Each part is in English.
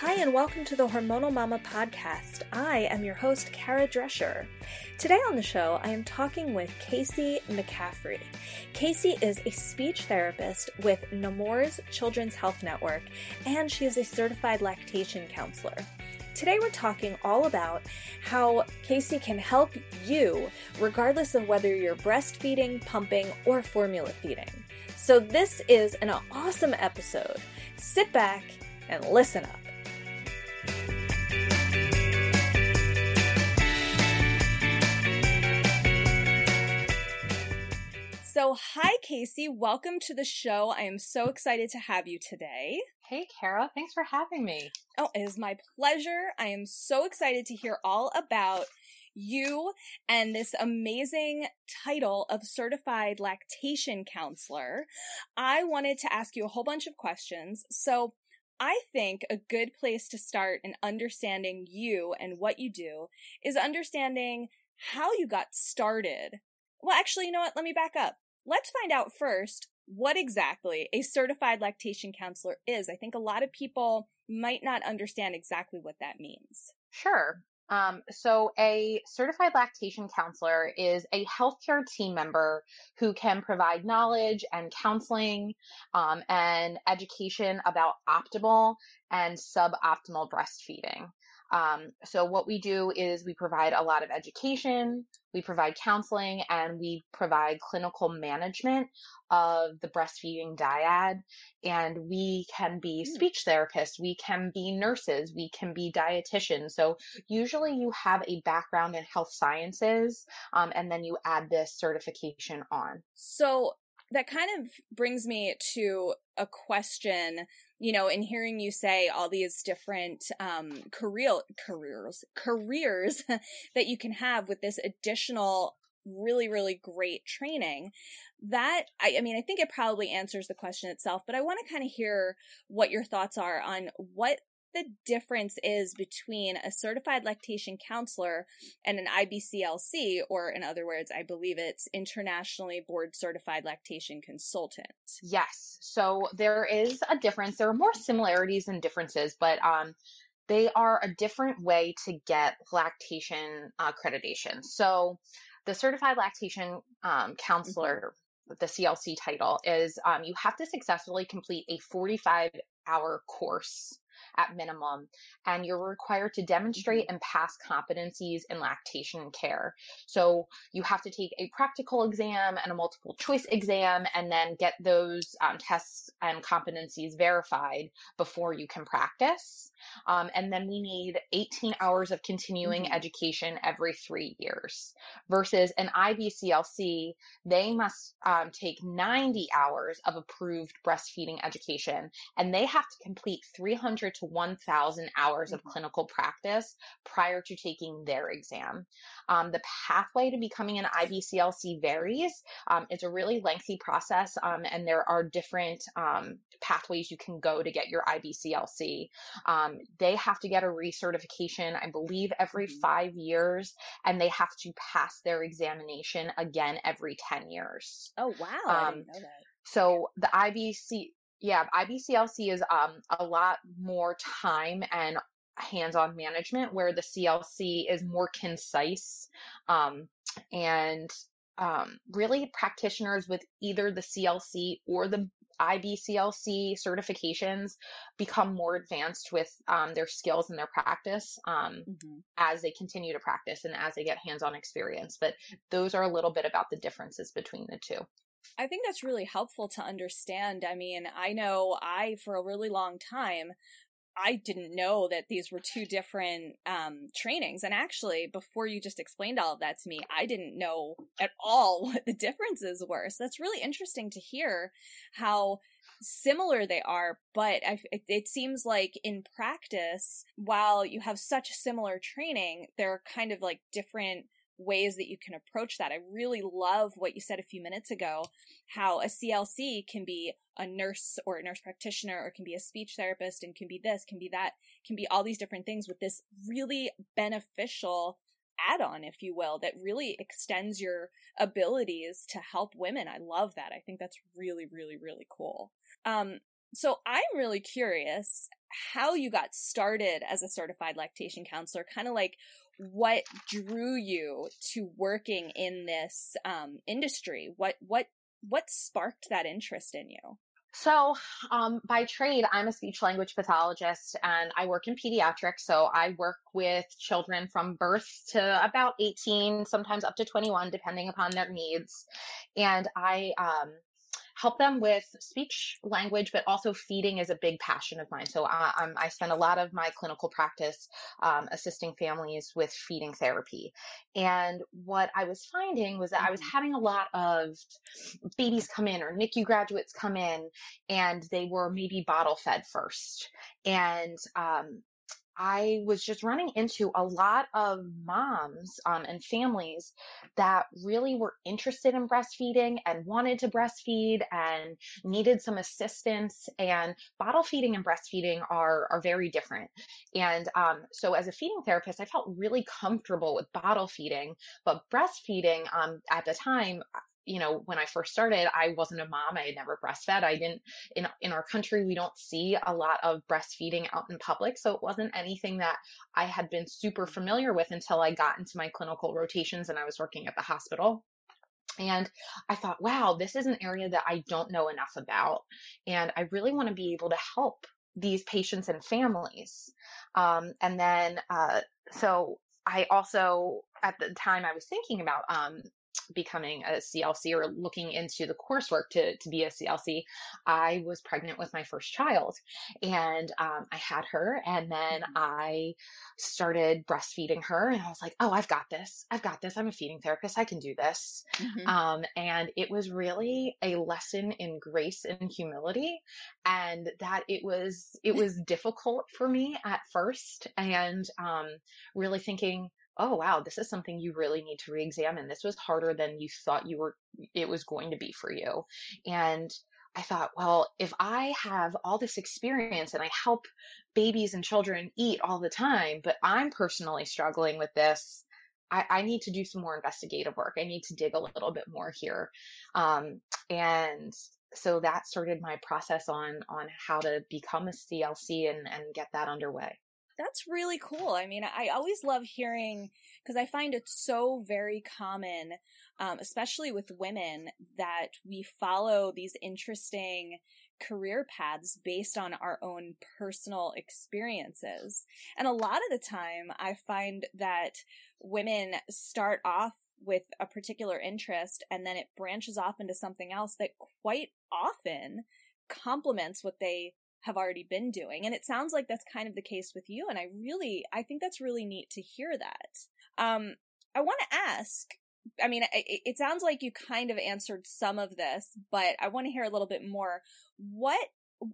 Hi, and welcome to the Hormonal Mama podcast. I am your host, Kara Drescher. Today on the show, I am talking with Casey McCaffrey. Casey is a speech therapist with Nemours Children's Health Network, and she is a certified lactation counselor. Today, we're talking all about how Casey can help you, regardless of whether you're breastfeeding, pumping, or formula feeding. So, this is an awesome episode. Sit back and listen up. So, hi, Casey. Welcome to the show. I am so excited to have you today. Hey, Kara. Thanks for having me. Oh, it is my pleasure. I am so excited to hear all about you and this amazing title of certified lactation counselor. I wanted to ask you a whole bunch of questions. So, I think a good place to start in understanding you and what you do is understanding how you got started. Well, actually, you know what? Let me back up. Let's find out first what exactly a certified lactation counselor is. I think a lot of people might not understand exactly what that means. Sure. Um, so, a certified lactation counselor is a healthcare team member who can provide knowledge and counseling um, and education about optimal and suboptimal breastfeeding. Um, so what we do is we provide a lot of education, we provide counseling, and we provide clinical management of the breastfeeding dyad. And we can be hmm. speech therapists, we can be nurses, we can be dietitians. So usually you have a background in health sciences, um, and then you add this certification on. So that kind of brings me to a question you know in hearing you say all these different um career careers careers that you can have with this additional really really great training that I, I mean i think it probably answers the question itself but i want to kind of hear what your thoughts are on what the difference is between a certified lactation counselor and an IBCLC, or in other words, I believe it's internationally board certified lactation consultant. Yes. So there is a difference. There are more similarities and differences, but um, they are a different way to get lactation accreditation. So the certified lactation um, counselor, mm-hmm. the CLC title, is um, you have to successfully complete a 45 hour course at minimum, and you're required to demonstrate mm-hmm. and pass competencies in lactation care. So you have to take a practical exam and a multiple choice exam, and then get those um, tests and competencies verified before you can practice. Um, and then we need 18 hours of continuing mm-hmm. education every three years versus an IBCLC, they must um, take 90 hours of approved breastfeeding education and they have to complete 300 to 1,000 hours of mm-hmm. clinical practice prior to taking their exam. Um, the pathway to becoming an IBCLC varies. Um, it's a really lengthy process, um, and there are different um, pathways you can go to get your IBCLC. Um, they have to get a recertification, I believe, every mm-hmm. five years, and they have to pass their examination again every 10 years. Oh, wow. I didn't um, know that. So the IBC, yeah, IBCLC is um, a lot more time and hands-on management, where the CLC is more concise um, and um, really practitioners with either the CLC or the IBCLC certifications become more advanced with um, their skills and their practice um, mm-hmm. as they continue to practice and as they get hands on experience. But those are a little bit about the differences between the two. I think that's really helpful to understand. I mean, I know I, for a really long time, I didn't know that these were two different um, trainings. And actually, before you just explained all of that to me, I didn't know at all what the differences were. So that's really interesting to hear how similar they are. But I, it seems like in practice, while you have such similar training, they're kind of like different ways that you can approach that. I really love what you said a few minutes ago, how a CLC can be a nurse or a nurse practitioner or can be a speech therapist and can be this, can be that, can be all these different things with this really beneficial add-on, if you will, that really extends your abilities to help women. I love that. I think that's really, really, really cool. Um, so I'm really curious how you got started as a certified lactation counselor, kind of like what drew you to working in this um, industry. What what what sparked that interest in you? So, um, by trade, I'm a speech language pathologist and I work in pediatrics. So, I work with children from birth to about 18, sometimes up to 21, depending upon their needs. And I um, help them with speech language, but also feeding is a big passion of mine. So I, um, I spend a lot of my clinical practice um, assisting families with feeding therapy. And what I was finding was that I was mm-hmm. having a lot of babies come in or NICU graduates come in and they were maybe bottle fed first. And um, I was just running into a lot of moms um, and families that really were interested in breastfeeding and wanted to breastfeed and needed some assistance. And bottle feeding and breastfeeding are are very different. And um, so, as a feeding therapist, I felt really comfortable with bottle feeding, but breastfeeding um, at the time you know, when I first started, I wasn't a mom. I had never breastfed. I didn't in in our country we don't see a lot of breastfeeding out in public, so it wasn't anything that I had been super familiar with until I got into my clinical rotations and I was working at the hospital. And I thought, wow, this is an area that I don't know enough about. And I really want to be able to help these patients and families. Um, and then, uh, so I also, at the time I was thinking about um, becoming a CLC or looking into the coursework to, to be a CLC, I was pregnant with my first child and um, I had her and then mm-hmm. I started breastfeeding her and I was like, oh, I've got this. I've got this. I'm a feeding therapist. I can do this. Mm-hmm. Um, and it was really a lesson in grace and humility and that it was, it was difficult for me at first and um, really thinking, oh wow this is something you really need to re-examine this was harder than you thought you were it was going to be for you and i thought well if i have all this experience and i help babies and children eat all the time but i'm personally struggling with this I, I need to do some more investigative work. I need to dig a little bit more here. Um, and so that started my process on on how to become a CLC and, and get that underway that's really cool. I mean, I always love hearing because I find it so very common, um, especially with women, that we follow these interesting career paths based on our own personal experiences. And a lot of the time, I find that women start off with a particular interest and then it branches off into something else that quite often complements what they have already been doing. And it sounds like that's kind of the case with you. And I really, I think that's really neat to hear that. Um, I want to ask, I mean, it, it sounds like you kind of answered some of this, but I want to hear a little bit more. What,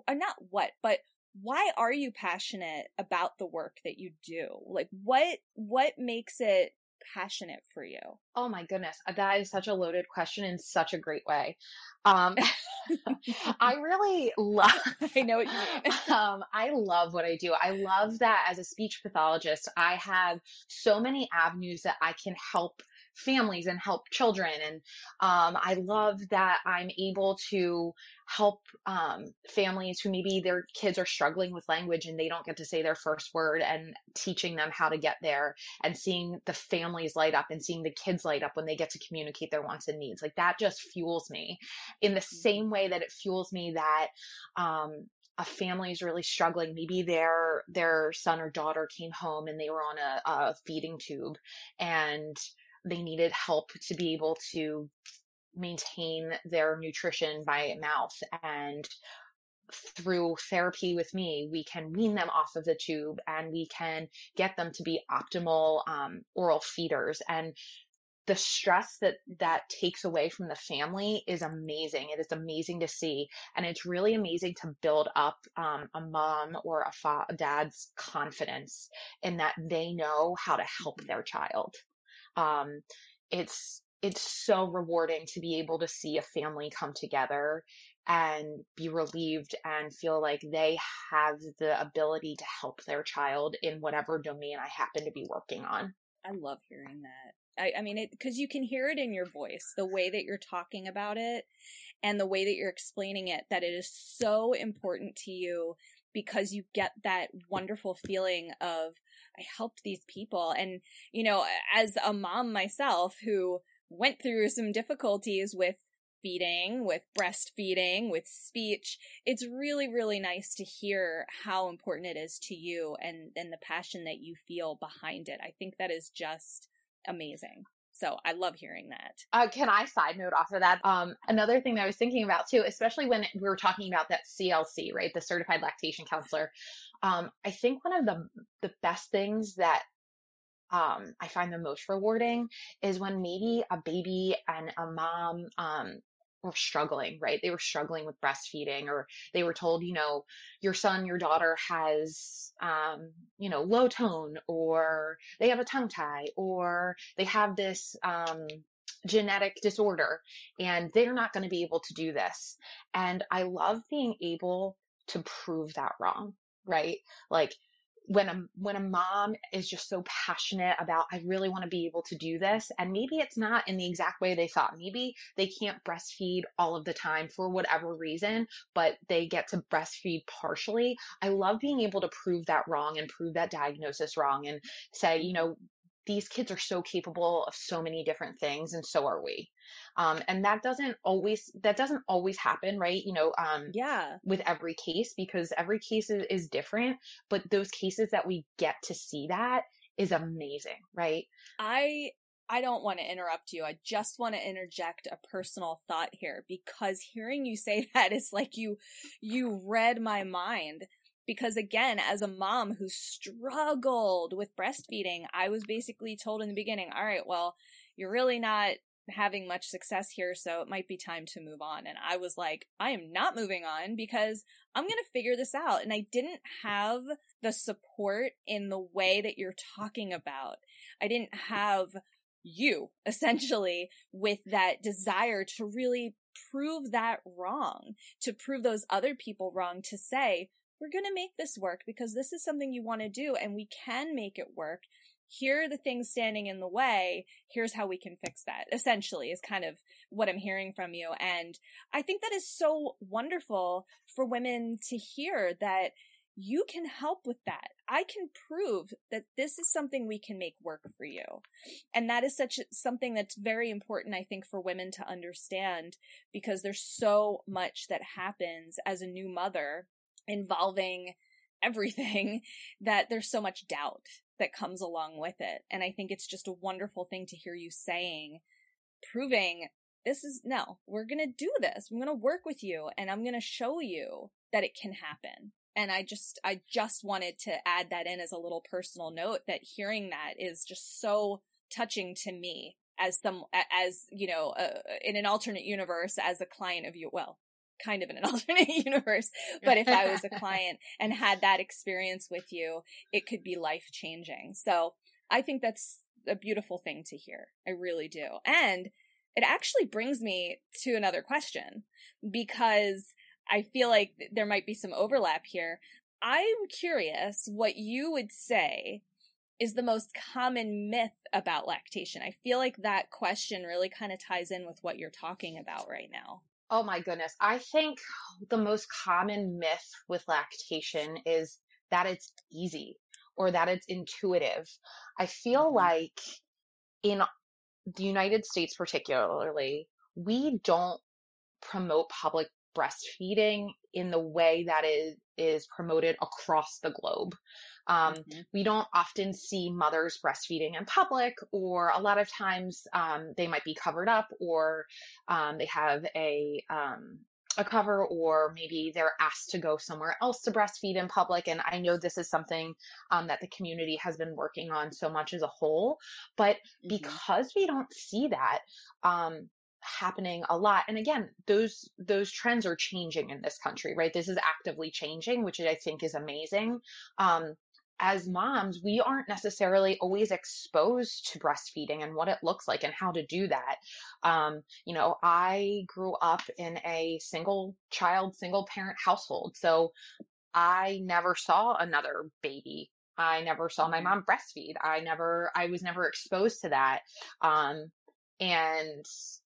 uh, not what, but why are you passionate about the work that you do? Like what, what makes it passionate for you? Oh my goodness, uh, that is such a loaded question in such a great way. Um, I really love. I know what you mean. um, I love what I do. I love that as a speech pathologist, I have so many avenues that I can help families and help children. And um, I love that I'm able to help um, families who maybe their kids are struggling with language and they don't get to say their first word and teaching them how to get there and seeing the families light up and seeing the kids light up when they get to communicate their wants and needs. Like that just fuels me in the mm-hmm. same way that it fuels me that um, a family is really struggling maybe their their son or daughter came home and they were on a, a feeding tube and they needed help to be able to maintain their nutrition by mouth and through therapy with me, we can wean them off of the tube and we can get them to be optimal um, oral feeders. And the stress that that takes away from the family is amazing. It is amazing to see, and it's really amazing to build up um, a mom or a, fa- a dad's confidence in that they know how to help their child um, it's it's so rewarding to be able to see a family come together and be relieved and feel like they have the ability to help their child in whatever domain I happen to be working on. I love hearing that. I, I mean, it because you can hear it in your voice, the way that you're talking about it, and the way that you're explaining it that it is so important to you because you get that wonderful feeling of I helped these people and you know as a mom myself who went through some difficulties with feeding, with breastfeeding, with speech. It's really, really nice to hear how important it is to you and, and the passion that you feel behind it. I think that is just amazing. So I love hearing that. Uh, can I side note off of that? Um, another thing that I was thinking about too, especially when we were talking about that CLC, right, the Certified Lactation Counselor. Um, I think one of the the best things that um, I find the most rewarding is when maybe a baby and a mom um, were struggling, right? They were struggling with breastfeeding, or they were told, you know, your son, your daughter has, um, you know, low tone, or they have a tongue tie, or they have this um, genetic disorder, and they're not going to be able to do this. And I love being able to prove that wrong, right? Like, when a when a mom is just so passionate about I really want to be able to do this and maybe it's not in the exact way they thought. Maybe they can't breastfeed all of the time for whatever reason but they get to breastfeed partially. I love being able to prove that wrong and prove that diagnosis wrong and say you know these kids are so capable of so many different things and so are we. Um, and that doesn't always that doesn't always happen right? You know um, yeah. with every case because every case is, is different but those cases that we get to see that is amazing right? I I don't want to interrupt you. I just want to interject a personal thought here because hearing you say that is like you you read my mind because again as a mom who struggled with breastfeeding, I was basically told in the beginning, all right, well, you're really not having much success here, so it might be time to move on. And I was like, I am not moving on because I'm going to figure this out. And I didn't have the support in the way that you're talking about. I didn't have you essentially with that desire to really prove that wrong, to prove those other people wrong, to say, we're going to make this work because this is something you want to do and we can make it work here are the things standing in the way. Here's how we can fix that. Essentially is kind of what I'm hearing from you. And I think that is so wonderful for women to hear that you can help with that. I can prove that this is something we can make work for you. And that is such something that's very important, I think, for women to understand because there's so much that happens as a new mother involving everything that there's so much doubt that comes along with it. And I think it's just a wonderful thing to hear you saying, proving this is no, we're going to do this. I'm going to work with you and I'm going to show you that it can happen. And I just, I just wanted to add that in as a little personal note that hearing that is just so touching to me as some, as, you know, uh, in an alternate universe as a client of you. Well, kind of in an alternate universe. But if I was a client and had that experience with you, it could be life changing. So I think that's a beautiful thing to hear. I really do. And it actually brings me to another question because I feel like there might be some overlap here. I'm curious what you would say is the most common myth about lactation. I feel like that question really kind of ties in with what you're talking about right now. Oh my goodness. I think the most common myth with lactation is that it's easy or that it's intuitive. I feel mm-hmm. like in the United States, particularly, we don't promote public breastfeeding in the way that is is promoted across the globe. Um, mm-hmm. We don't often see mothers breastfeeding in public, or a lot of times um, they might be covered up, or um, they have a um, a cover, or maybe they're asked to go somewhere else to breastfeed in public. And I know this is something um, that the community has been working on so much as a whole, but mm-hmm. because we don't see that, um, happening a lot and again those those trends are changing in this country right this is actively changing which i think is amazing um as moms, we aren't necessarily always exposed to breastfeeding and what it looks like and how to do that. Um, you know, I grew up in a single child, single parent household. So I never saw another baby. I never saw my mm-hmm. mom breastfeed. I never, I was never exposed to that. Um, and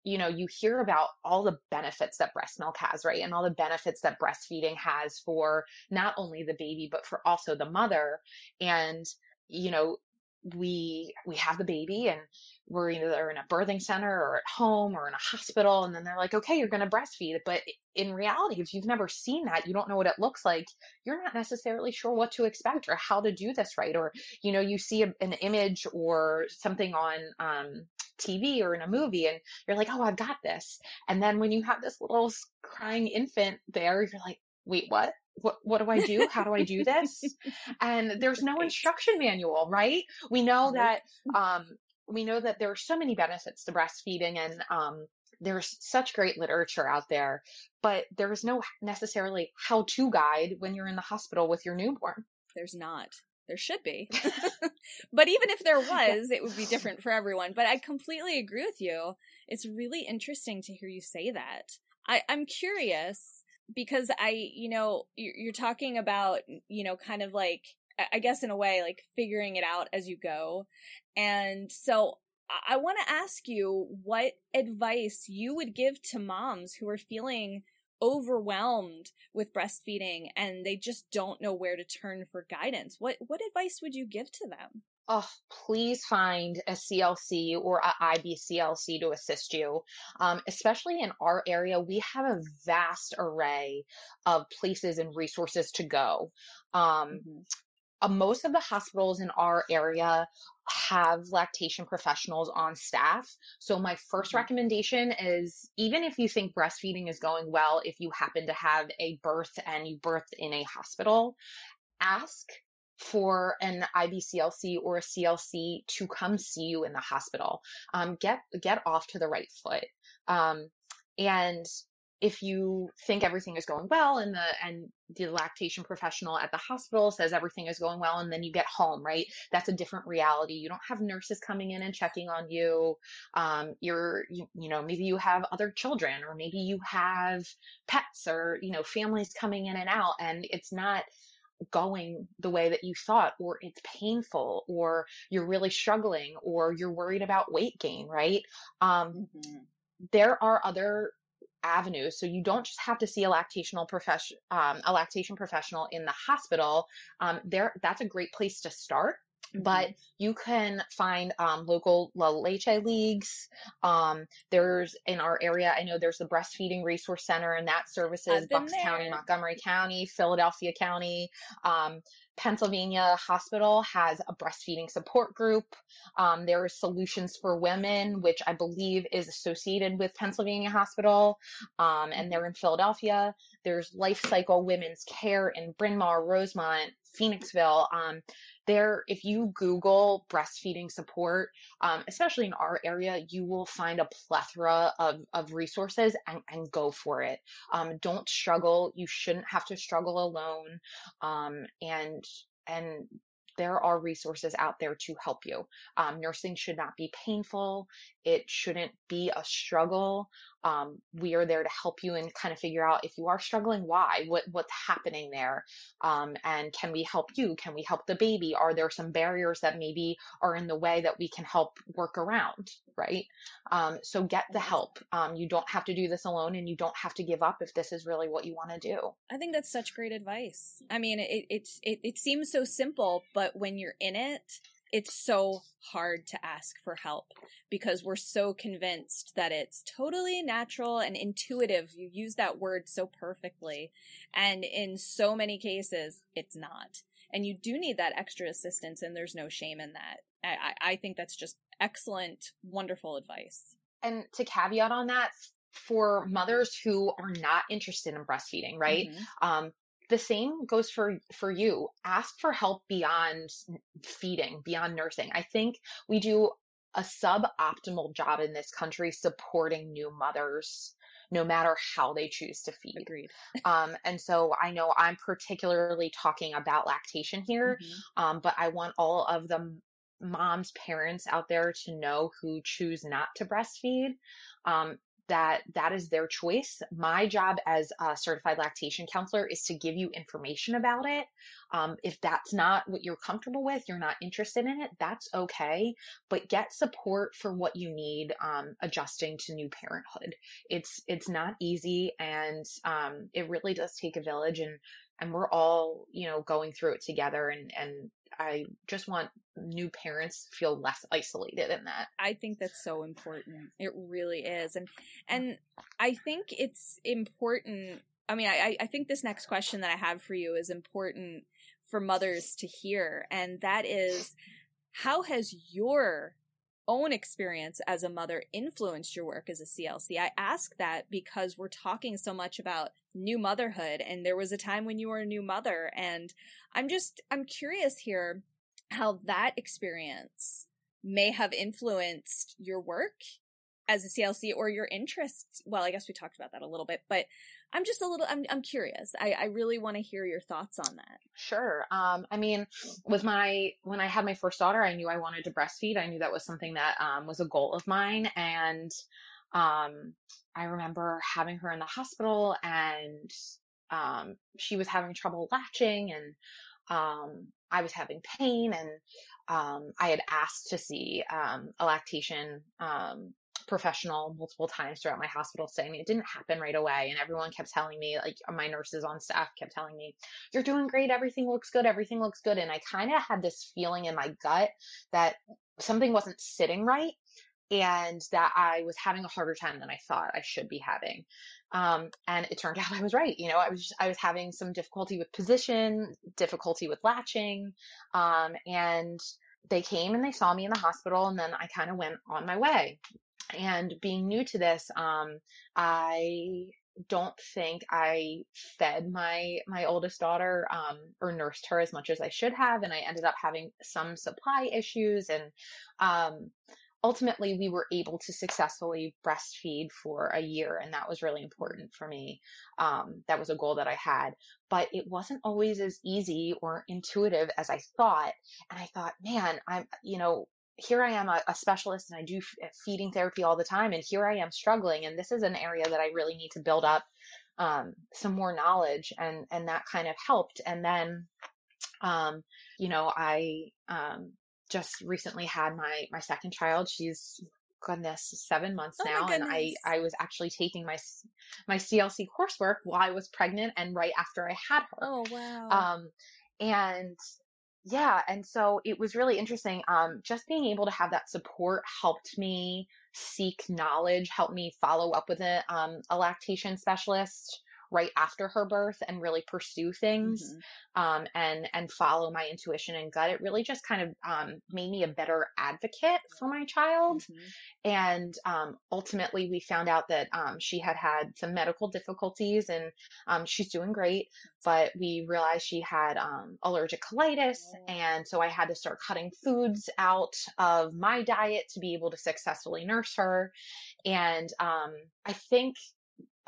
you know, you hear about all the benefits that breast milk has, right? And all the benefits that breastfeeding has for not only the baby, but for also the mother. And, you know, we we have the baby and we're either in a birthing center or at home or in a hospital and then they're like okay you're going to breastfeed but in reality if you've never seen that you don't know what it looks like you're not necessarily sure what to expect or how to do this right or you know you see a, an image or something on um, TV or in a movie and you're like, oh, I've got this. And then when you have this little crying infant there, you're like, wait, what? What, what do I do? How do I do this? and there's no instruction manual, right? We know that, um, we know that there are so many benefits to breastfeeding and, um, there's such great literature out there, but there's no necessarily how to guide when you're in the hospital with your newborn. There's not. There should be. but even if there was, it would be different for everyone. But I completely agree with you. It's really interesting to hear you say that. I, I'm curious because I, you know, you're talking about, you know, kind of like, I guess in a way, like figuring it out as you go. And so I want to ask you what advice you would give to moms who are feeling overwhelmed with breastfeeding and they just don't know where to turn for guidance. What what advice would you give to them? Oh, please find a CLC or a IBCLC to assist you. Um, especially in our area, we have a vast array of places and resources to go. Um, mm-hmm. Uh, most of the hospitals in our area have lactation professionals on staff. So my first mm-hmm. recommendation is even if you think breastfeeding is going well, if you happen to have a birth and you birthed in a hospital, ask for an IBCLC or a CLC to come see you in the hospital. Um, get get off to the right foot. Um, and if you think everything is going well and the and the lactation professional at the hospital says everything is going well and then you get home right? That's a different reality. You don't have nurses coming in and checking on you. Um, you're you, you know maybe you have other children or maybe you have pets or you know families coming in and out and it's not going the way that you thought or it's painful or you're really struggling or you're worried about weight gain right? Um, mm-hmm. there are other avenues. So you don't just have to see a lactational profession, um, a lactation professional in the hospital. Um, there, that's a great place to start. Mm-hmm. But you can find um, local La Leche leagues. Um, there's in our area, I know there's the breastfeeding resource center, and that services Bucks there. County, Montgomery County, Philadelphia County. Um, Pennsylvania Hospital has a breastfeeding support group. Um, are Solutions for Women, which I believe is associated with Pennsylvania Hospital, um, and they're in Philadelphia. There's Life Cycle Women's Care in Bryn Mawr, Rosemont, Phoenixville. Um, there, if you Google breastfeeding support, um, especially in our area, you will find a plethora of, of resources and, and go for it. Um, don't struggle. You shouldn't have to struggle alone. Um, and and there are resources out there to help you. Um, nursing should not be painful. It shouldn't be a struggle. Um, we are there to help you and kind of figure out if you are struggling, why, what, what's happening there, um, and can we help you? Can we help the baby? Are there some barriers that maybe are in the way that we can help work around? Right. Um, so get the help. Um, you don't have to do this alone, and you don't have to give up if this is really what you want to do. I think that's such great advice. I mean, it, it's it, it seems so simple, but when you're in it, it's so hard to ask for help because we're so convinced that it's totally natural and intuitive. You use that word so perfectly. And in so many cases, it's not. And you do need that extra assistance, and there's no shame in that. I, I think that's just excellent, wonderful advice. And to caveat on that, for mothers who are not interested in breastfeeding, right? Mm-hmm. Um, the same goes for for you. Ask for help beyond feeding beyond nursing. I think we do a suboptimal job in this country supporting new mothers no matter how they choose to feed. Agreed. Um, and so i know i'm particularly talking about lactation here mm-hmm. um, but i want all of the moms parents out there to know who choose not to breastfeed. Um, that that is their choice. My job as a certified lactation counselor is to give you information about it. Um, if that's not what you're comfortable with, you're not interested in it, that's okay. But get support for what you need um, adjusting to new parenthood. It's it's not easy, and um, it really does take a village. And and we're all you know going through it together. And and I just want new parents feel less isolated in that. I think that's so important. It really is. And and I think it's important I mean I, I think this next question that I have for you is important for mothers to hear, and that is how has your own experience as a mother influenced your work as a CLC? I ask that because we're talking so much about new motherhood and there was a time when you were a new mother and I'm just I'm curious here how that experience may have influenced your work as a CLC or your interests. Well, I guess we talked about that a little bit, but I'm just a little, I'm, I'm curious. I, I really want to hear your thoughts on that. Sure. Um, I mean, with my, when I had my first daughter, I knew I wanted to breastfeed. I knew that was something that, um, was a goal of mine. And, um, I remember having her in the hospital and, um, she was having trouble latching and, um, I was having pain and um, I had asked to see um, a lactation um, professional multiple times throughout my hospital stay. I mean, it didn't happen right away. And everyone kept telling me, like my nurses on staff kept telling me, you're doing great. Everything looks good. Everything looks good. And I kind of had this feeling in my gut that something wasn't sitting right and that I was having a harder time than I thought I should be having. Um, and it turned out I was right. You know, I was just, I was having some difficulty with position, difficulty with latching, um, and they came and they saw me in the hospital, and then I kind of went on my way. And being new to this, um, I don't think I fed my my oldest daughter um, or nursed her as much as I should have, and I ended up having some supply issues. And um, ultimately we were able to successfully breastfeed for a year and that was really important for me um, that was a goal that i had but it wasn't always as easy or intuitive as i thought and i thought man i'm you know here i am a, a specialist and i do f- feeding therapy all the time and here i am struggling and this is an area that i really need to build up um, some more knowledge and and that kind of helped. And then um, you know i um, just recently had my my second child. She's goodness seven months oh now and i i was actually taking my my clc coursework while i was pregnant and right after i had her. Oh wow. Um and yeah and so it was really interesting um just being able to have that support helped me seek knowledge helped me follow up with a um a lactation specialist right after her birth and really pursue things mm-hmm. um, and and follow my intuition and gut it really just kind of um, made me a better advocate for my child mm-hmm. and um, ultimately we found out that um, she had had some medical difficulties and um, she's doing great but we realized she had um, allergic colitis oh. and so i had to start cutting foods out of my diet to be able to successfully nurse her and i think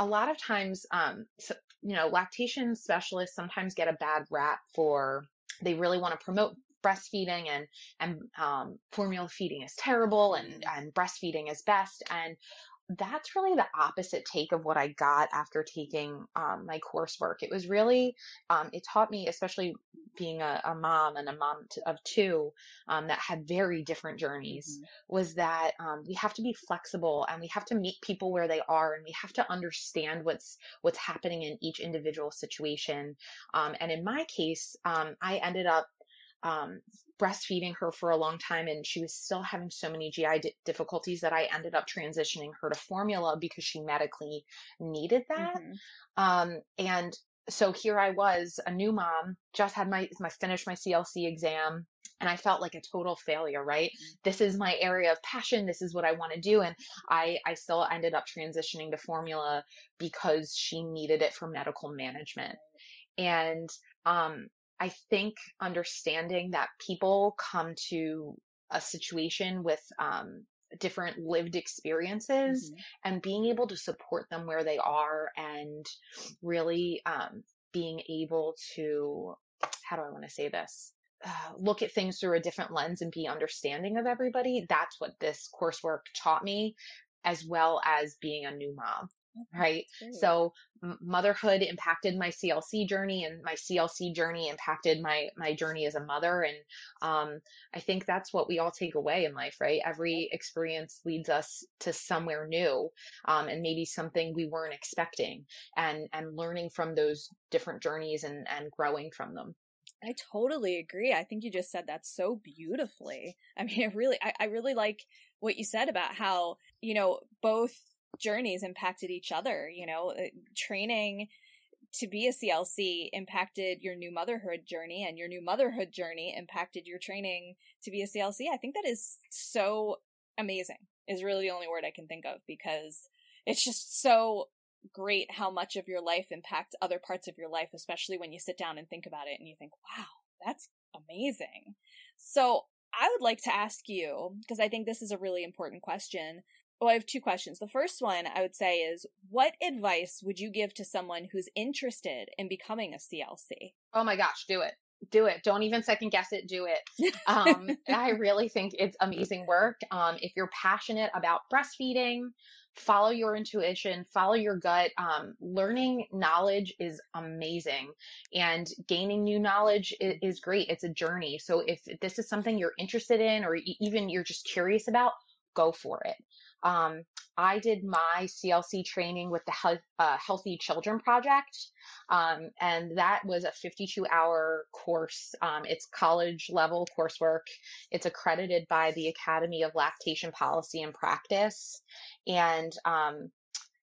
a lot of times, um, so, you know, lactation specialists sometimes get a bad rap for they really want to promote breastfeeding and and um, formula feeding is terrible and and breastfeeding is best. And that's really the opposite take of what I got after taking um, my coursework. It was really, um, it taught me, especially being a, a mom and a mom of two um, that had very different journeys, mm-hmm. was that um, we have to be flexible and we have to meet people where they are and we have to understand what's what's happening in each individual situation. Um, and in my case, um, I ended up um, breastfeeding her for a long time and she was still having so many GI d- difficulties that I ended up transitioning her to formula because she medically needed that. Mm-hmm. Um, and so here I was, a new mom, just had my, my finished my CLC exam and I felt like a total failure, right? Mm-hmm. This is my area of passion. This is what I want to do. And I, I still ended up transitioning to formula because she needed it for medical management. And, um, I think understanding that people come to a situation with um, different lived experiences mm-hmm. and being able to support them where they are and really um, being able to, how do I want to say this? Uh, look at things through a different lens and be understanding of everybody. That's what this coursework taught me as well as being a new mom right? So motherhood impacted my clc journey and my clc journey impacted my my journey as a mother and um, i think that's what we all take away in life right? Every experience leads us to somewhere new um, and maybe something we weren't expecting and and learning from those different journeys and and growing from them. I totally agree. I think you just said that so beautifully. I mean, it really, I, I really like what you said about how, you know, both journeys impacted each other. You know, uh, training to be a CLC impacted your new motherhood journey, and your new motherhood journey impacted your training to be a CLC. I think that is so amazing, is really the only word I can think of because it's just so great how much of your life impacts other parts of your life, especially when you sit down and think about it and you think, wow, that's amazing. So I would like to ask you, because I think this is a really important question. Well, I have two questions. The first one I would say is what advice would you give to someone who's interested in becoming a CLC? Oh my gosh, do it. Do it. Don't even second guess it. Do it. Um, I really think it's amazing work. Um, if you're passionate about breastfeeding, follow your intuition, follow your gut. Um, learning knowledge is amazing and gaining new knowledge is, is, great. It's a journey. So if this is something you're interested in or even you're just curious about, go for it. Um, I did my CLC training with the He- uh, Healthy Children Project, um, and that was a 52 hour course. Um, it's college level coursework. It's accredited by the Academy of Lactation Policy and Practice. And um,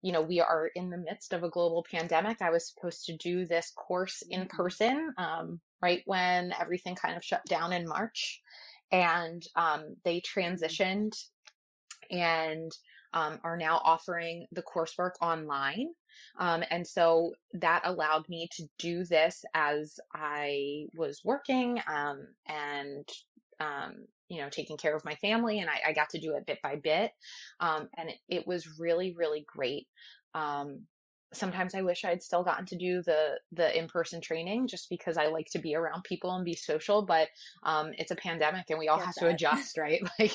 you know, we are in the midst of a global pandemic. I was supposed to do this course in mm-hmm. person um, right when everything kind of shut down in March. And um, they transitioned and um, are now offering the coursework online. Um, and so that allowed me to do this as I was working um, and, um, you know, taking care of my family. And I, I got to do it bit by bit. Um, and it, it, was really, really great. Sometimes I wish I'd still gotten to do the the in person training just because I like to be around people and be social. But um, it's a pandemic and we all Get have that. to adjust, right? Like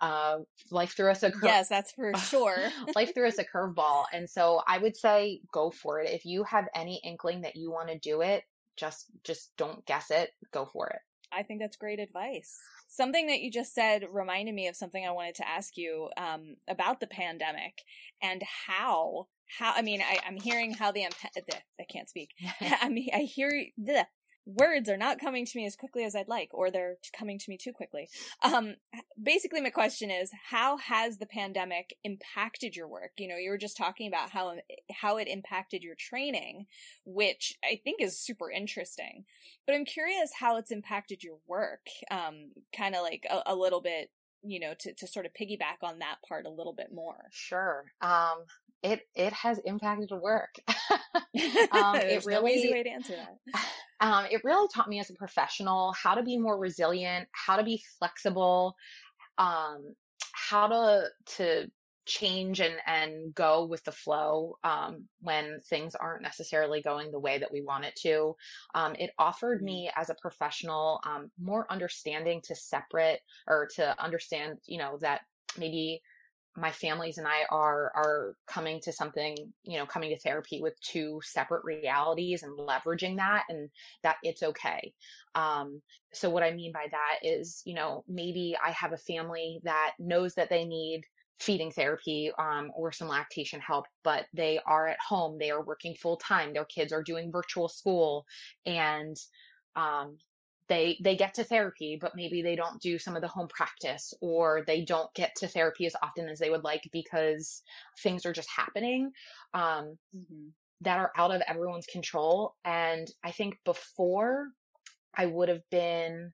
uh, life threw us a curve. Yes, that's for sure. life threw us a curveball, and so I would say go for it. If you have any inkling that you want to do it, just just don't guess it. Go for it. I think that's great advice. Something that you just said reminded me of something I wanted to ask you um, about the pandemic and how how I mean I, I'm hearing how the I can't speak. I mean I hear the words are not coming to me as quickly as I'd like, or they're coming to me too quickly. Um, basically, my question is, how has the pandemic impacted your work? You know, you were just talking about how how it impacted your training, which I think is super interesting. But I'm curious how it's impacted your work. Um, kind of like a, a little bit you know to, to sort of piggyback on that part a little bit more sure um it it has impacted work. um, it really no easy way to answer that. Um, it really taught me as a professional how to be more resilient, how to be flexible, um, how to to change and and go with the flow um, when things aren't necessarily going the way that we want it to. Um, it offered mm-hmm. me as a professional um, more understanding to separate or to understand, you know, that maybe my families and I are are coming to something, you know, coming to therapy with two separate realities and leveraging that and that it's okay. Um, so what I mean by that is, you know, maybe I have a family that knows that they need feeding therapy um, or some lactation help, but they are at home, they are working full time, their kids are doing virtual school, and um, they they get to therapy but maybe they don't do some of the home practice or they don't get to therapy as often as they would like because things are just happening um, mm-hmm. that are out of everyone's control and i think before i would have been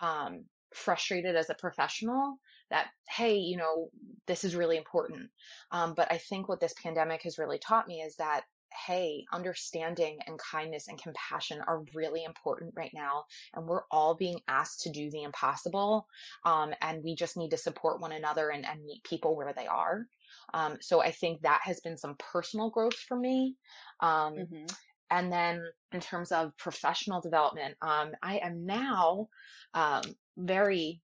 um, frustrated as a professional that hey you know this is really important um, but i think what this pandemic has really taught me is that hey, understanding and kindness and compassion are really important right now. And we're all being asked to do the impossible. Um, and we just need to support one another and, and meet people where they are. Um, so I think that has been some personal growth for me. Um, mm-hmm. And then in terms of professional development, um, I am now um, very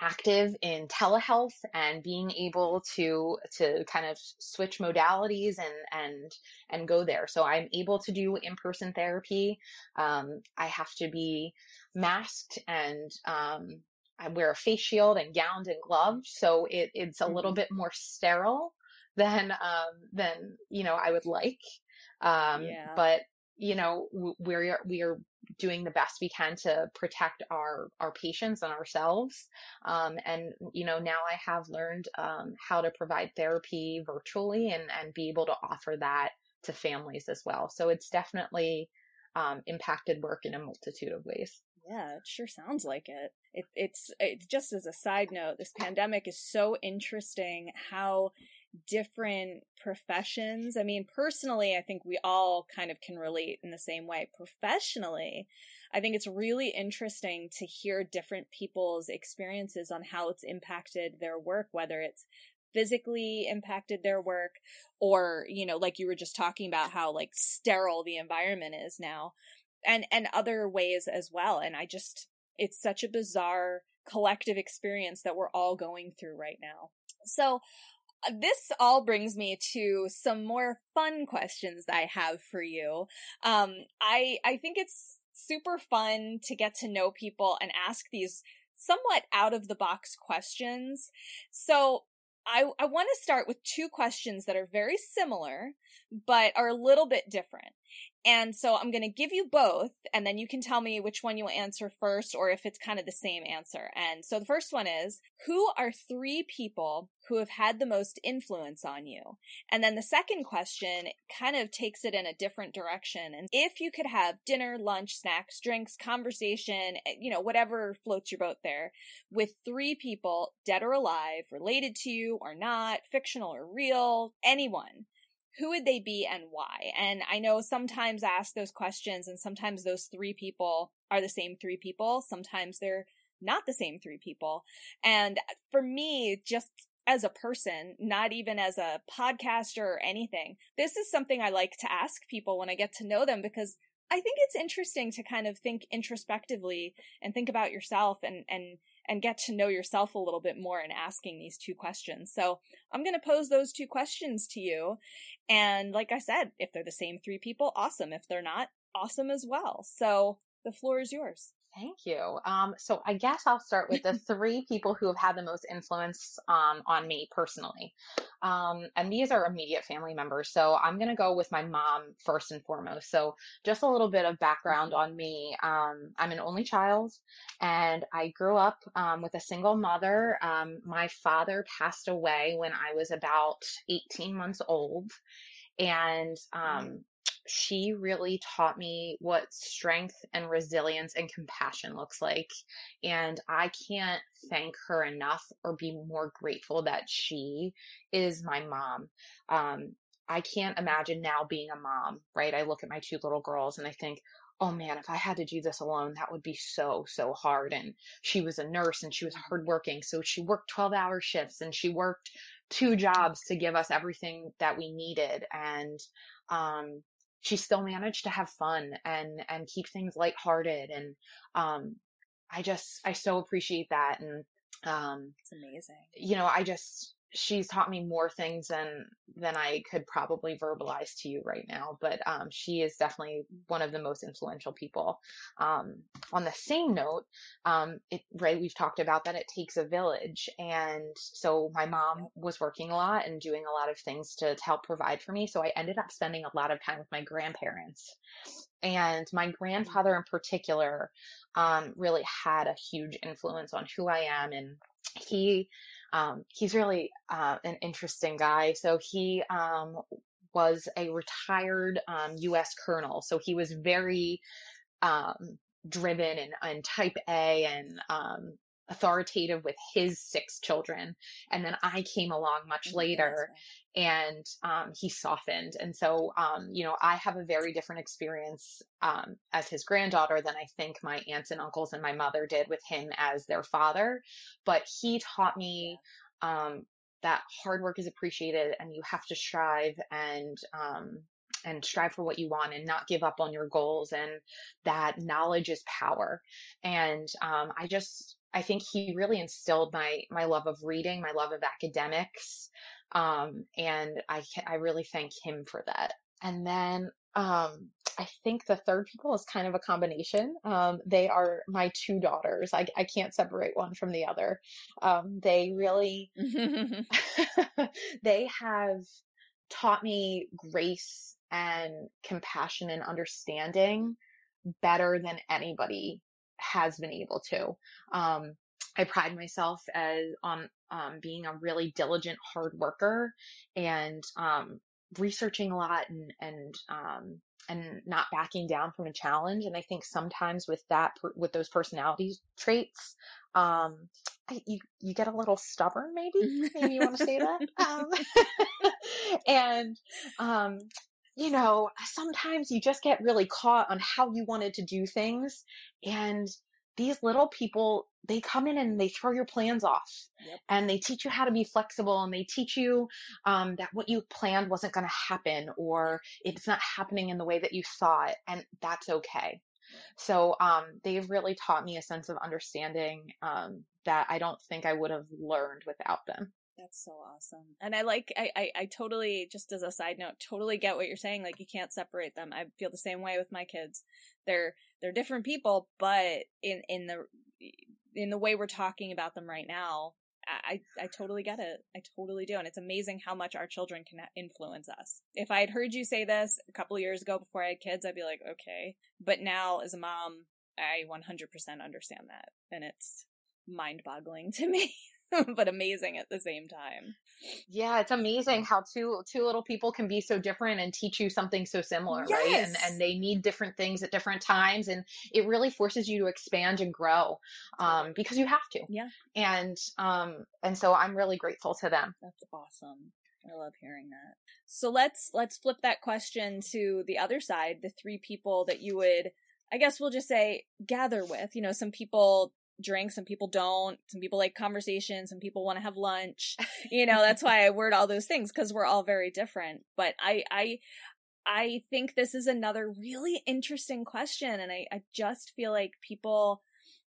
active in telehealth and being able to to kind of switch modalities and and and go there so i'm able to do in-person therapy um, i have to be masked and um, i wear a face shield and gowned and gloved so it, it's a mm-hmm. little bit more sterile than um, than you know i would like um, yeah. but you know we're we are doing the best we can to protect our our patients and ourselves um, and you know now i have learned um, how to provide therapy virtually and and be able to offer that to families as well so it's definitely um, impacted work in a multitude of ways yeah, it sure sounds like it. it. It's it's just as a side note, this pandemic is so interesting how different professions. I mean, personally, I think we all kind of can relate in the same way. Professionally, I think it's really interesting to hear different people's experiences on how it's impacted their work, whether it's physically impacted their work or, you know, like you were just talking about how like sterile the environment is now and, and other ways as well. And I just, it's such a bizarre collective experience that we're all going through right now. So this all brings me to some more fun questions I have for you. Um, I I think it's super fun to get to know people and ask these somewhat out of the box questions. So I, I want to start with two questions that are very similar, but are a little bit different. And so I'm going to give you both, and then you can tell me which one you'll answer first or if it's kind of the same answer. And so the first one is Who are three people who have had the most influence on you? And then the second question kind of takes it in a different direction. And if you could have dinner, lunch, snacks, drinks, conversation, eh, you know, whatever floats your boat there, with three people, dead or alive, related to you or not, fictional or real, anyone who would they be and why? And I know sometimes I ask those questions and sometimes those three people are the same three people. Sometimes they're not the same three people. And for me, just as a person, not even as a podcaster or anything, this is something I like to ask people when I get to know them because I think it's interesting to kind of think introspectively and think about yourself and, and and get to know yourself a little bit more in asking these two questions. So I'm going to pose those two questions to you. And like I said, if they're the same three people, awesome. If they're not, awesome as well. So the floor is yours. Thank you. Um, so I guess I'll start with the three people who have had the most influence um, on me personally. Um, and these are immediate family members. So I'm going to go with my mom first and foremost. So just a little bit of background on me. Um, I'm an only child and I grew up um, with a single mother. Um, my father passed away when I was about 18 months old. And um, she really taught me what strength and resilience and compassion looks like. And I can't thank her enough or be more grateful that she is my mom. Um, I can't imagine now being a mom, right? I look at my two little girls and I think, oh man, if I had to do this alone, that would be so, so hard. And she was a nurse and she was hardworking. So she worked 12 hour shifts and she worked two jobs to give us everything that we needed. And, um, she still managed to have fun and and keep things lighthearted and um I just I so appreciate that and um it's amazing. You know, I just she's taught me more things than than I could probably verbalize to you right now. But um, she is definitely one of the most influential people. Um, on the same note, um, it, right, we've talked about that it takes a village, and so my mom was working a lot and doing a lot of things to, to help provide for me. So I ended up spending a lot of time with my grandparents. And my grandfather, in particular, um, really had a huge influence on who I am. And he um, he's really uh, an interesting guy. So he um, was a retired um, U.S. colonel. So he was very um, driven and, and type A and um, authoritative with his six children. And then I came along much oh, later and um, he softened. And so, um, you know, I have a very different experience um, as his granddaughter than I think my aunts and uncles and my mother did with him as their father. But he taught me um, that hard work is appreciated and you have to strive and um, and strive for what you want and not give up on your goals and that knowledge is power and um, i just I think he really instilled my my love of reading, my love of academics, um, and I I really thank him for that. And then um, I think the third people is kind of a combination. Um, they are my two daughters. I, I can't separate one from the other. Um, they really, they have taught me grace and compassion and understanding better than anybody has been able to. Um, I pride myself as on um, being a really diligent, hard worker and um, researching a lot and and um, and not backing down from a challenge. And I think sometimes with that, with those personality traits, um, I, you you get a little stubborn. Maybe maybe you want to say that. Um, and um, you know, sometimes you just get really caught on how you wanted to do things, and these little people they come in and they throw your plans off yep. and they teach you how to be flexible and they teach you um, that what you planned wasn't going to happen or it's not happening in the way that you thought and that's okay. So um, they've really taught me a sense of understanding um, that i don't think i would have learned without them that's so awesome. And I like I, I, I totally just as a side note, totally get what you're saying. Like you can't separate them. I feel the same way with my kids. They're they're different people, but in in the in the way we're talking about them right now, I, I totally get it. I totally do. And it's amazing how much our children can influence us. If I had heard you say this a couple years ago before I had kids, I'd be like, okay. But now as a mom, I 100% understand that. And it's mind boggling to me. but amazing at the same time. Yeah, it's amazing how two two little people can be so different and teach you something so similar, yes. right? And and they need different things at different times, and it really forces you to expand and grow, um, because you have to. Yeah. And um and so I'm really grateful to them. That's awesome. I love hearing that. So let's let's flip that question to the other side, the three people that you would I guess we'll just say gather with. You know, some people drink some people don't some people like conversation some people want to have lunch you know that's why i word all those things because we're all very different but i i i think this is another really interesting question and i i just feel like people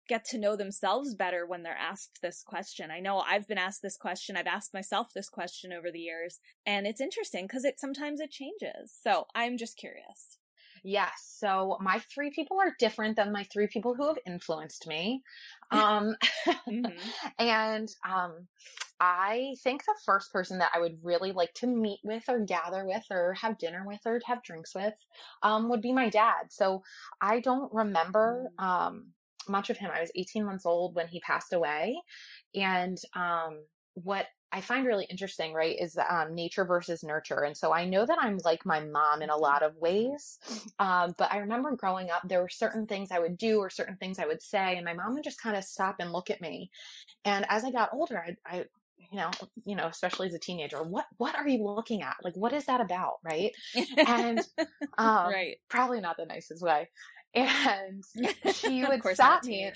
get to know themselves better when they're asked this question. I know I've been asked this question. I've asked myself this question over the years and it's interesting because it sometimes it changes. So I'm just curious. Yes. So my three people are different than my three people who have influenced me. Um, mm-hmm. and um, I think the first person that I would really like to meet with or gather with or have dinner with or have drinks with um, would be my dad. So I don't remember mm. um, much of him. I was 18 months old when he passed away. And um, what I find really interesting, right, is um, nature versus nurture. And so I know that I'm like my mom in a lot of ways. Um, but I remember growing up, there were certain things I would do or certain things I would say, and my mom would just kind of stop and look at me. And as I got older, I, I you know, you know, especially as a teenager, what what are you looking at? Like, what is that about, right? And um, right, probably not the nicest way. And she would stop me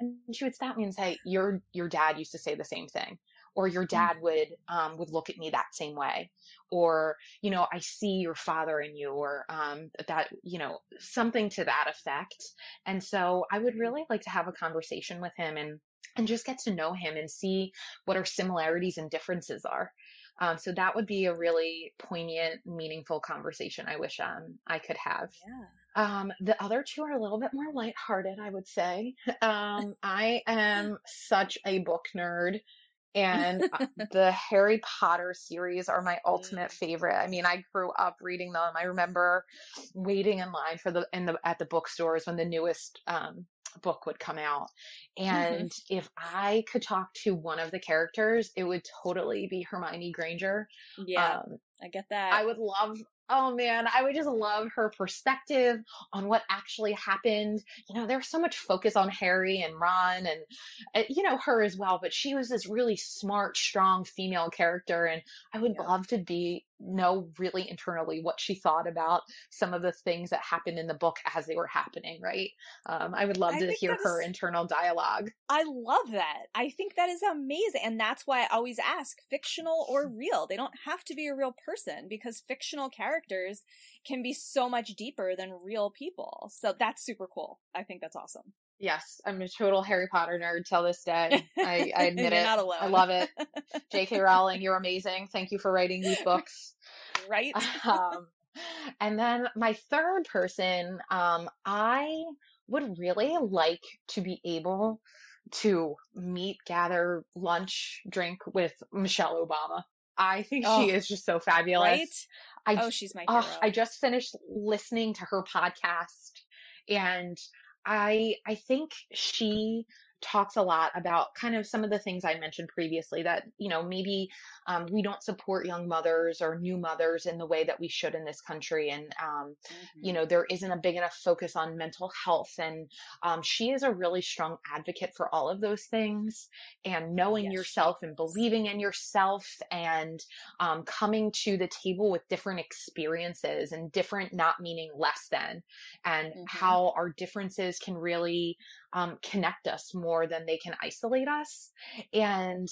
and she would stop me and say, "Your your dad used to say the same thing." Or your mm. dad would um, would look at me that same way, or you know I see your father in you, or um, that you know something to that effect. And so I would really like to have a conversation with him and and just get to know him and see what our similarities and differences are. Um, so that would be a really poignant, meaningful conversation. I wish um, I could have. Yeah. Um, the other two are a little bit more lighthearted, I would say. Um, I am such a book nerd, and uh, the Harry Potter series are my ultimate mm. favorite. I mean, I grew up reading them. I remember waiting in line for the in the at the bookstores when the newest um, book would come out. Mm-hmm. And mm-hmm. if I could talk to one of the characters, it would totally be Hermione Granger. Yeah. Um, I get that. I would love oh man, I would just love her perspective on what actually happened. You know, there's so much focus on Harry and Ron and, uh, you know, her as well, but she was this really smart, strong female character. And I would yeah. love to be know really internally what she thought about some of the things that happened in the book as they were happening, right? Um, I would love I to hear her internal dialogue. I love that. I think that is amazing. And that's why I always ask fictional or real. They don't have to be a real person because fictional characters can be so much deeper than real people. So that's super cool. I think that's awesome. Yes, I'm a total Harry Potter nerd till this day. I, I admit You're it. not alone. I love it. J.K. Rowling, you're amazing. Thank you for writing these books. right? Um, and then my third person, um, I would really like to be able to meet, gather, lunch, drink with Michelle Obama. I think Oh, she is just so fabulous. right? I Oh, she's my hero. Oh, I just finished listening to her podcast and I I think she talks a lot about kind of some of the things I mentioned previously that, you know, maybe um, we don't support young mothers or new mothers in the way that we should in this country. And, um, you Mhm. know, there isn't a big enough focus on mental health. And um, she is a really strong advocate for all of those things and knowing Yes, yourself and believing in yourself and um, coming to the table with different experiences and different not meaning less than and Mhm. how our differences can really um, connect us more than they can isolate us and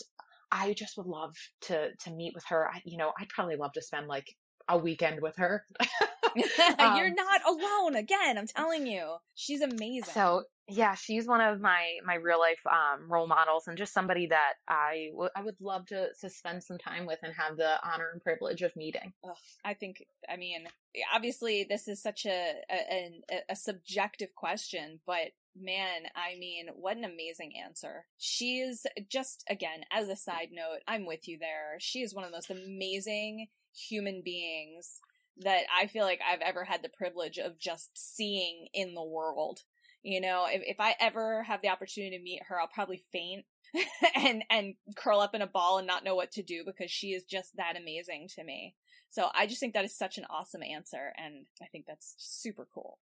i just would love to to meet with her I, you know i'd probably love to spend like a weekend with her You're um, not alone. Again, I'm telling you, she's amazing. so yeah she's one of my my real life um role models and just somebody that i w- I would love to to spend some time with and have the honor and privilege of meeting Ugh, I think, I mean, obviously, this is such a a, a a subjective question, but man, I mean, what an amazing answer. she's just, again, as a side note, I'm with you there. She is one of the most amazing human beings that I feel like I've ever had the privilege of just seeing in the world. You know, if, if I ever have the opportunity to meet her, I'll probably faint and and curl up in a ball and not know what to do because she is just that amazing to me. So I just think that is such an awesome answer, and I think that's super cool.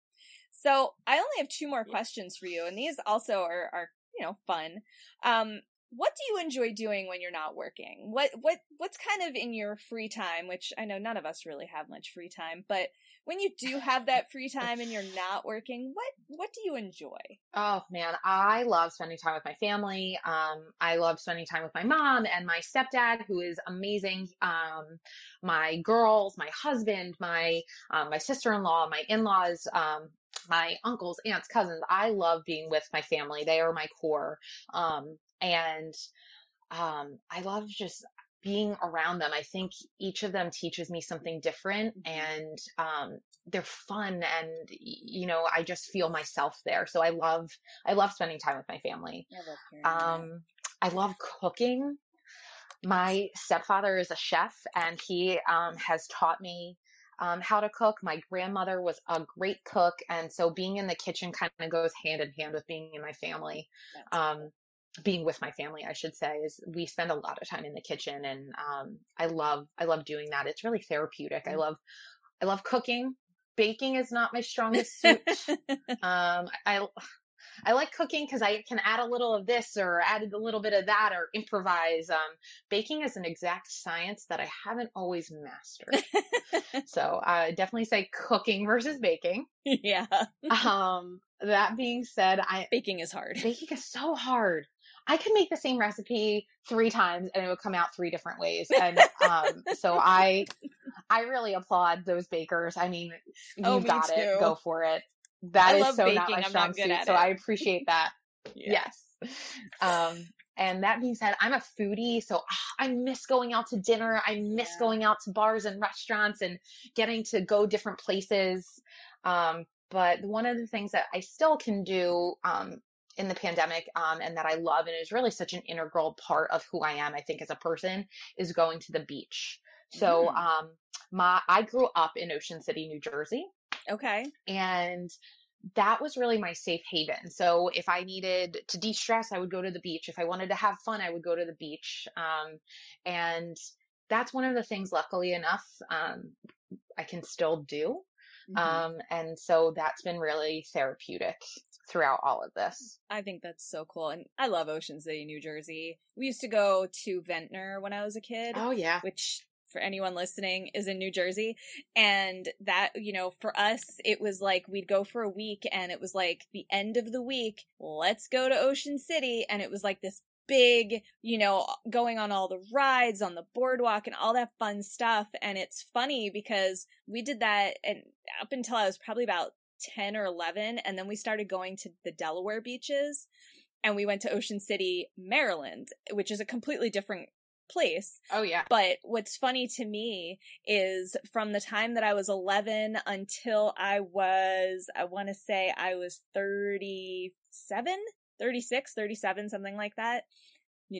So I only have two more Yeah. questions for you, and these also are, are you know fun. Um, what do you enjoy doing when you're not working? What what what's kind of in your free time? Which I know none of us really have much free time, but when you do have that free time and you're not working, what what do you enjoy? Oh man, I love spending time with my family. Um, I love spending time with my mom and my stepdad, who is amazing. Um, my girls, my husband, my um, my sister-in-law, my in-laws, um, my uncles, aunts, cousins. I love being with my family. They are my core. Um, and um, I love just being around them. I think each of them teaches me something different Mhm. and um, they're fun and you know, I just feel myself there. So I love I love spending time with my family. I love. Um, I love cooking. My stepfather is a chef and he um, has taught me um, how to cook. My grandmother was a great cook. And so being in the kitchen kind of goes hand in hand with being in my family. Being with my family, I should say, is we spend a lot of time in the kitchen and um, I love I love doing that. It's really therapeutic. I Mm. love I love cooking. Baking is not my strongest suit. Um, I I like cooking because I can add a little of this or add a little bit of that or improvise. Um, baking is an exact science that I haven't always mastered. So I definitely say cooking versus baking. yeah, Um, that being said, I baking is hard. baking is so hard. I could make the same recipe three times and it would come out three different ways. And um, so I I really applaud those bakers. I mean, Oh, you've me got it. Go for it. That I is so not my I'm strong suit. So. I appreciate that. Yeah. Yes. Um, and that being said, I'm a foodie, so ah, I miss going out to dinner. I miss Yeah. going out to bars and restaurants and getting to go different places. Um, but one of the things that I still can do um, in the pandemic um, and that I love and is really such an integral part of who I am, I think, as a person, is going to the beach. So Mm. um, my I grew up in Ocean City, New Jersey Okay. and that was really my safe haven. So if I needed to de-stress, I would go to the beach. If I wanted to have fun, I would go to the beach. Um, and that's one of the things, luckily enough, um, I can still do. Mhm. Um, and so that's been really therapeutic throughout all of this. I think that's so cool. And I love Ocean City, New Jersey. We used to go to Ventnor when I was a kid, Oh yeah. which for anyone listening is in New Jersey. And that, you know, for us, it was like we'd go for a week and it was like the end of the week, let's go to Ocean City. And it was like this big, you know, going on all the rides on the boardwalk and all that fun stuff. And it's funny because we did that and up until I was probably about 10 or 11 and then we started going to the Delaware beaches and we went to Ocean City, Maryland, which is a completely different place. Oh yeah. But what's funny to me is from the time that I was 11 until I was I want to say I was 37, 36, 37, something like that.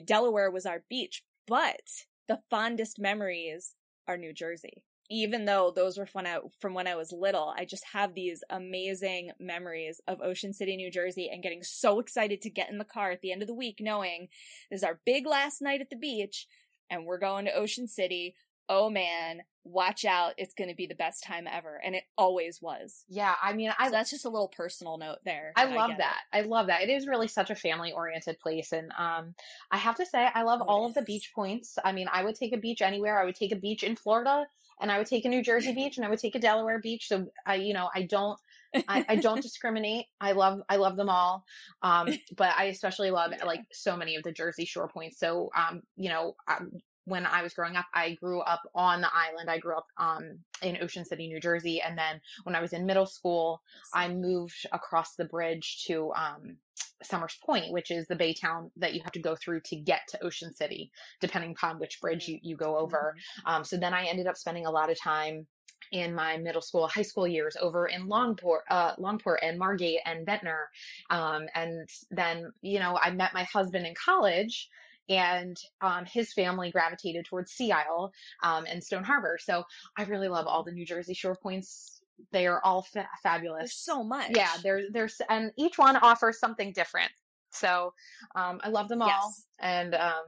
Delaware was our beach, but the fondest memories are New Jersey even though those were when I, from when I was little, I just have these amazing memories of Ocean City, New Jersey and getting so excited to get in the car at the end of the week knowing this is our big last night at the beach and we're going to Ocean City. Oh man, watch out. It's going to be the best time ever. And it always was. Yeah. I mean, I, so that's just a little personal note there. I love I that. It. I love that. It is really such a family oriented place. And, um, I have to say, I love all of the beach points. I mean, I would take a beach anywhere. I would take a beach in Florida and I would take a New Jersey beach and I would take a Delaware beach. So I, you know, I don't, I, I don't discriminate. I love, I love them all. Um, but I especially love yeah. like so many of the Jersey shore points. So, um, you know, um, when I was growing up, I grew up on the island. I grew up um, in Ocean City, New Jersey. And then when I was in middle school, I moved across the bridge to um, Somers Point, which is the bay town that you have to go through to get to Ocean City, depending upon which bridge you, you go over. Mm-hmm. Um, so then I ended up spending a lot of time in my middle school, high school years over in Longport, uh, Longport and Margate and Ventnor. Um, and then, you know, I met my husband in college and um, his family gravitated towards Sea Isle um, and Stone Harbor. So I really love all the New Jersey shore points they are all fa- fabulous. There's so much. Yeah, there's there's and each one offers something different. So um, I love them all. Yes. And um,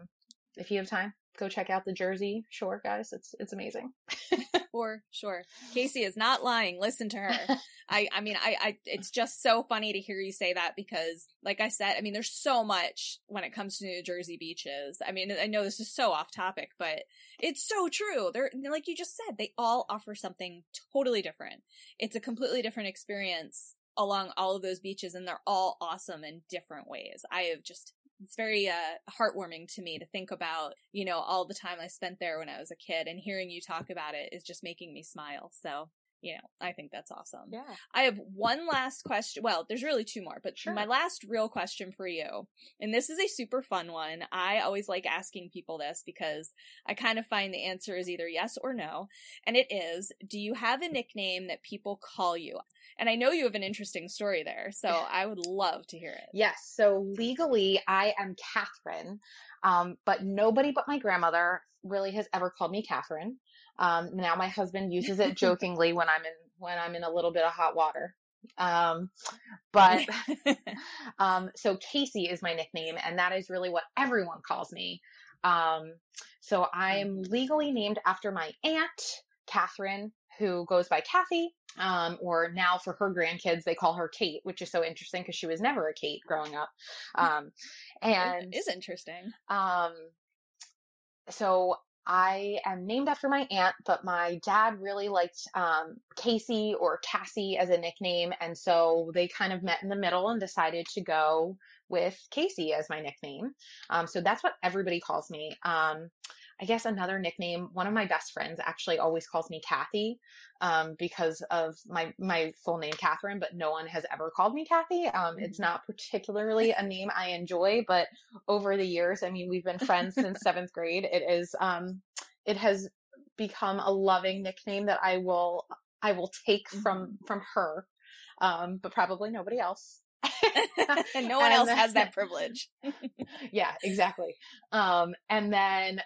if you have time, go check out the Jersey Shore, guys. It's it's amazing. For sure. Casey is not lying. Listen to her. I I mean I I it's just so funny to hear you say that because like I said, I mean there's so much when it comes to New Jersey beaches. I mean I know this is so off topic, but it's so true. They're like you just said, they all offer something totally different. It's a completely different experience along all of those beaches and they're all awesome in different ways. I have just it's very uh, heartwarming to me to think about, you know, all the time I spent there when I was a kid and hearing you talk about it is just making me smile. So, you know, I think that's awesome. Yeah. I have one last question. Well, there's really two more, but sure. my last real question for you, and this is a super fun one. I always like asking people this because I kind of find the answer is either yes or no. And it is, do you have a nickname that people call you? And I know you have an interesting story there, so I would love to hear it. Yes. So legally, I am Catherine, um, but nobody but my grandmother really has ever called me Catherine. Um, now my husband uses it jokingly when I'm in when I'm in a little bit of hot water. Um, but um, so Casey is my nickname, and that is really what everyone calls me. Um, so I'm legally named after my aunt, Catherine, who goes by Kathy. Um, or now for her grandkids, they call her Kate, which is so interesting because she was never a Kate growing up. Um, and it is interesting. Um, so I am named after my aunt, but my dad really liked um, Casey or Cassie as a nickname. And so they kind of met in the middle and decided to go with Casey as my nickname. Um, so that's what everybody calls me. Um, I guess another nickname, one of my best friends actually always calls me Kathy um, because of my, my full name, Catherine, but no one has ever called me Kathy. Um, it's mm-hmm. not particularly a name I enjoy, but over the years, I mean, we've been friends since seventh grade. It is, um, it has become a loving nickname that I will, I will take from, mm-hmm. from her. Um, but probably nobody else. And no one else has that privilege. yeah, exactly. Um, and then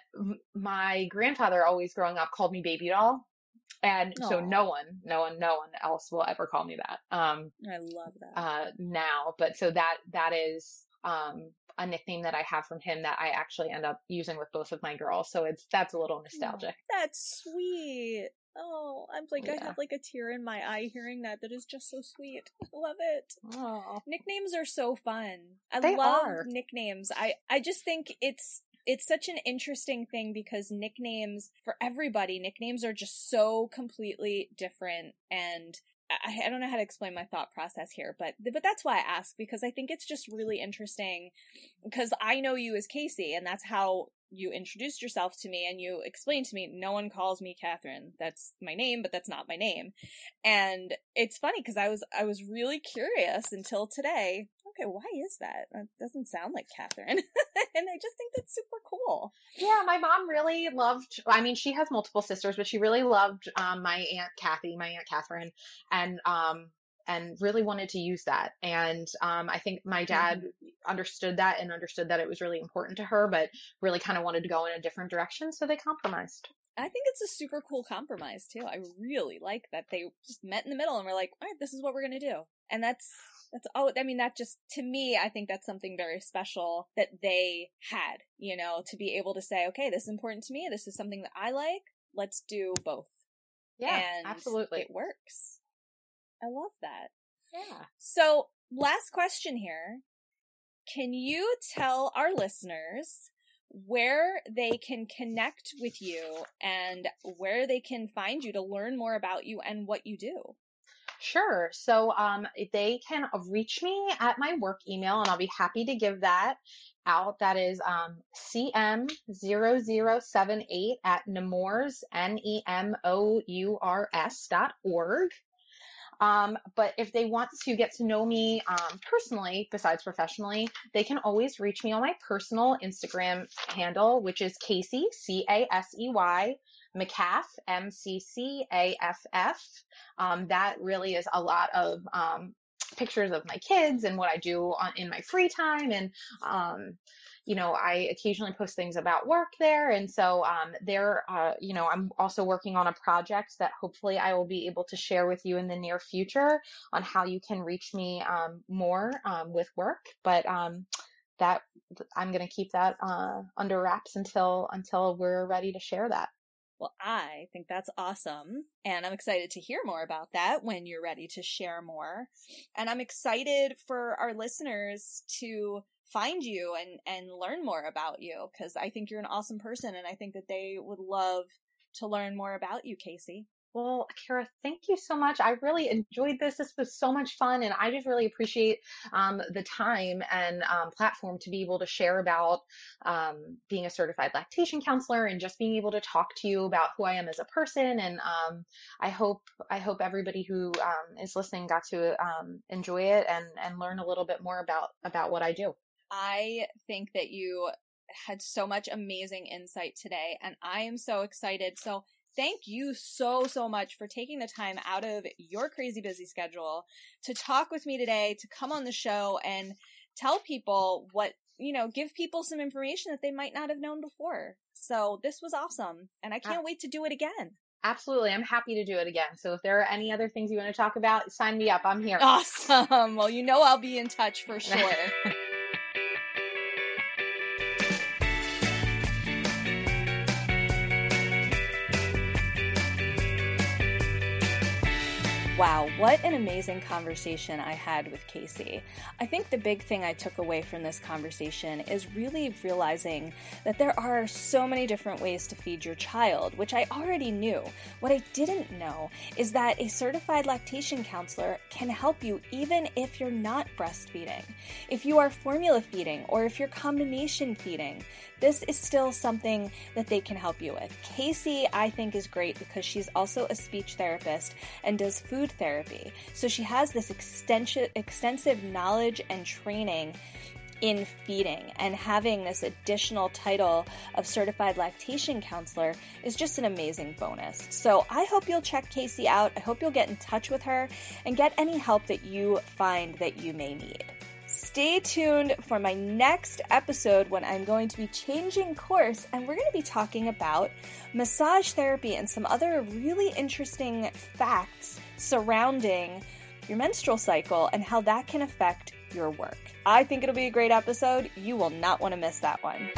my grandfather always growing up called me baby doll. And Aww. so no one, no one, no one else will ever call me that. Um, I love that. Uh, now, but so that, that is, um, a nickname that I have from him that I actually end up using with both of my girls. So it's, that's a little oh, nostalgic. That's sweet. Oh, I'm like, yeah. I have like a tear in my eye hearing that. That is just so sweet. I love it. Oh. Nicknames are so fun. I they love are. nicknames. I, I just think it's, it's such an interesting thing because nicknames for everybody, nicknames are just so completely different and I, I don't know how to explain my thought process here, but but that's why I ask because I think it's just really interesting because I know you as Casey and that's how you introduced yourself to me and you explained to me, no one calls me Catherine. That's my name, but that's not my name. And it's funny because I was, I was really curious until today. Okay, why is that? That doesn't sound like Catherine. and I just think that's super cool. Yeah, my mom really loved, I mean, she has multiple sisters, but she really loved um, my Aunt Kathy, my Aunt Catherine. And um, and really wanted to use that. And um, I think my dad mm-hmm. understood that and understood that it was really important to her, but really kind of wanted to go in a different direction. So they compromised. I think it's a super cool compromise too. I really like that they just met in the middle and were like, all right, this is what we're going to do. And that's, that's, oh, I mean, that just, to me, I think that's something very special that they had, you know, to be able to say, okay, this is important to me. This is something that I like. Let's do both. Yeah, and absolutely. It works. I love that. Yeah. So, last question here. Can you tell our listeners where they can connect with you and where they can find you to learn more about you and what you do? Sure. So um, they can reach me at my work email, and I'll be happy to give that out. That is um, cm0078 at nemours, N-E-M-O-U-R-S dot org. Um, but if they want to get to know me um, personally, besides professionally, they can always reach me on my personal Instagram handle, which is Casey, C A S E Y, McCaff, M C C A F F. Um, that really is a lot of um, pictures of my kids and what I do on, in my free time and um, you know, I occasionally post things about work there. And so um, there, uh, you know, I'm also working on a project that hopefully I will be able to share with you in the near future on how you can reach me um, more um, with work. But um, that I'm going to keep that uh, under wraps until until we're ready to share that. Well, I think that's awesome. And I'm excited to hear more about that when you're ready to share more. And I'm excited for our listeners to find you and and learn more about you because I think you're an awesome person and I think that they would love to learn more about you, Casey. Well, Kara, thank you so much. I really enjoyed this. This was so much fun, and I just really appreciate um, the time and um, platform to be able to share about um, being a certified lactation counselor and just being able to talk to you about who I am as a person. And um, I hope I hope everybody who um, is listening got to um, enjoy it and and learn a little bit more about about what I do. I think that you had so much amazing insight today, and I am so excited. So, thank you so, so much for taking the time out of your crazy busy schedule to talk with me today, to come on the show and tell people what, you know, give people some information that they might not have known before. So, this was awesome, and I can't wait to do it again. Absolutely. I'm happy to do it again. So if there are any other things you want to talk about, sign me up. I'm here. Awesome. Well, you know I'll be in touch for sure. Wow, what an amazing conversation I had with Casey. I think the big thing I took away from this conversation is really realizing that there are so many different ways to feed your child, which I already knew. What I didn't know is that a certified lactation counselor can help you even if you're not breastfeeding. If you are formula feeding or if you're combination feeding, this is still something that they can help you with. Casey, I think, is great because she's also a speech therapist and does food therapy. So she has this extensive, extensive knowledge and training in feeding and having this additional title of certified lactation counselor is just an amazing bonus. So I hope you'll check Casey out. I hope you'll get in touch with her and get any help that you find that you may need. Stay tuned for my next episode when I'm going to be changing course and we're going to be talking about massage therapy and some other really interesting facts surrounding your menstrual cycle and how that can affect your work. I think it'll be a great episode. You will not want to miss that one.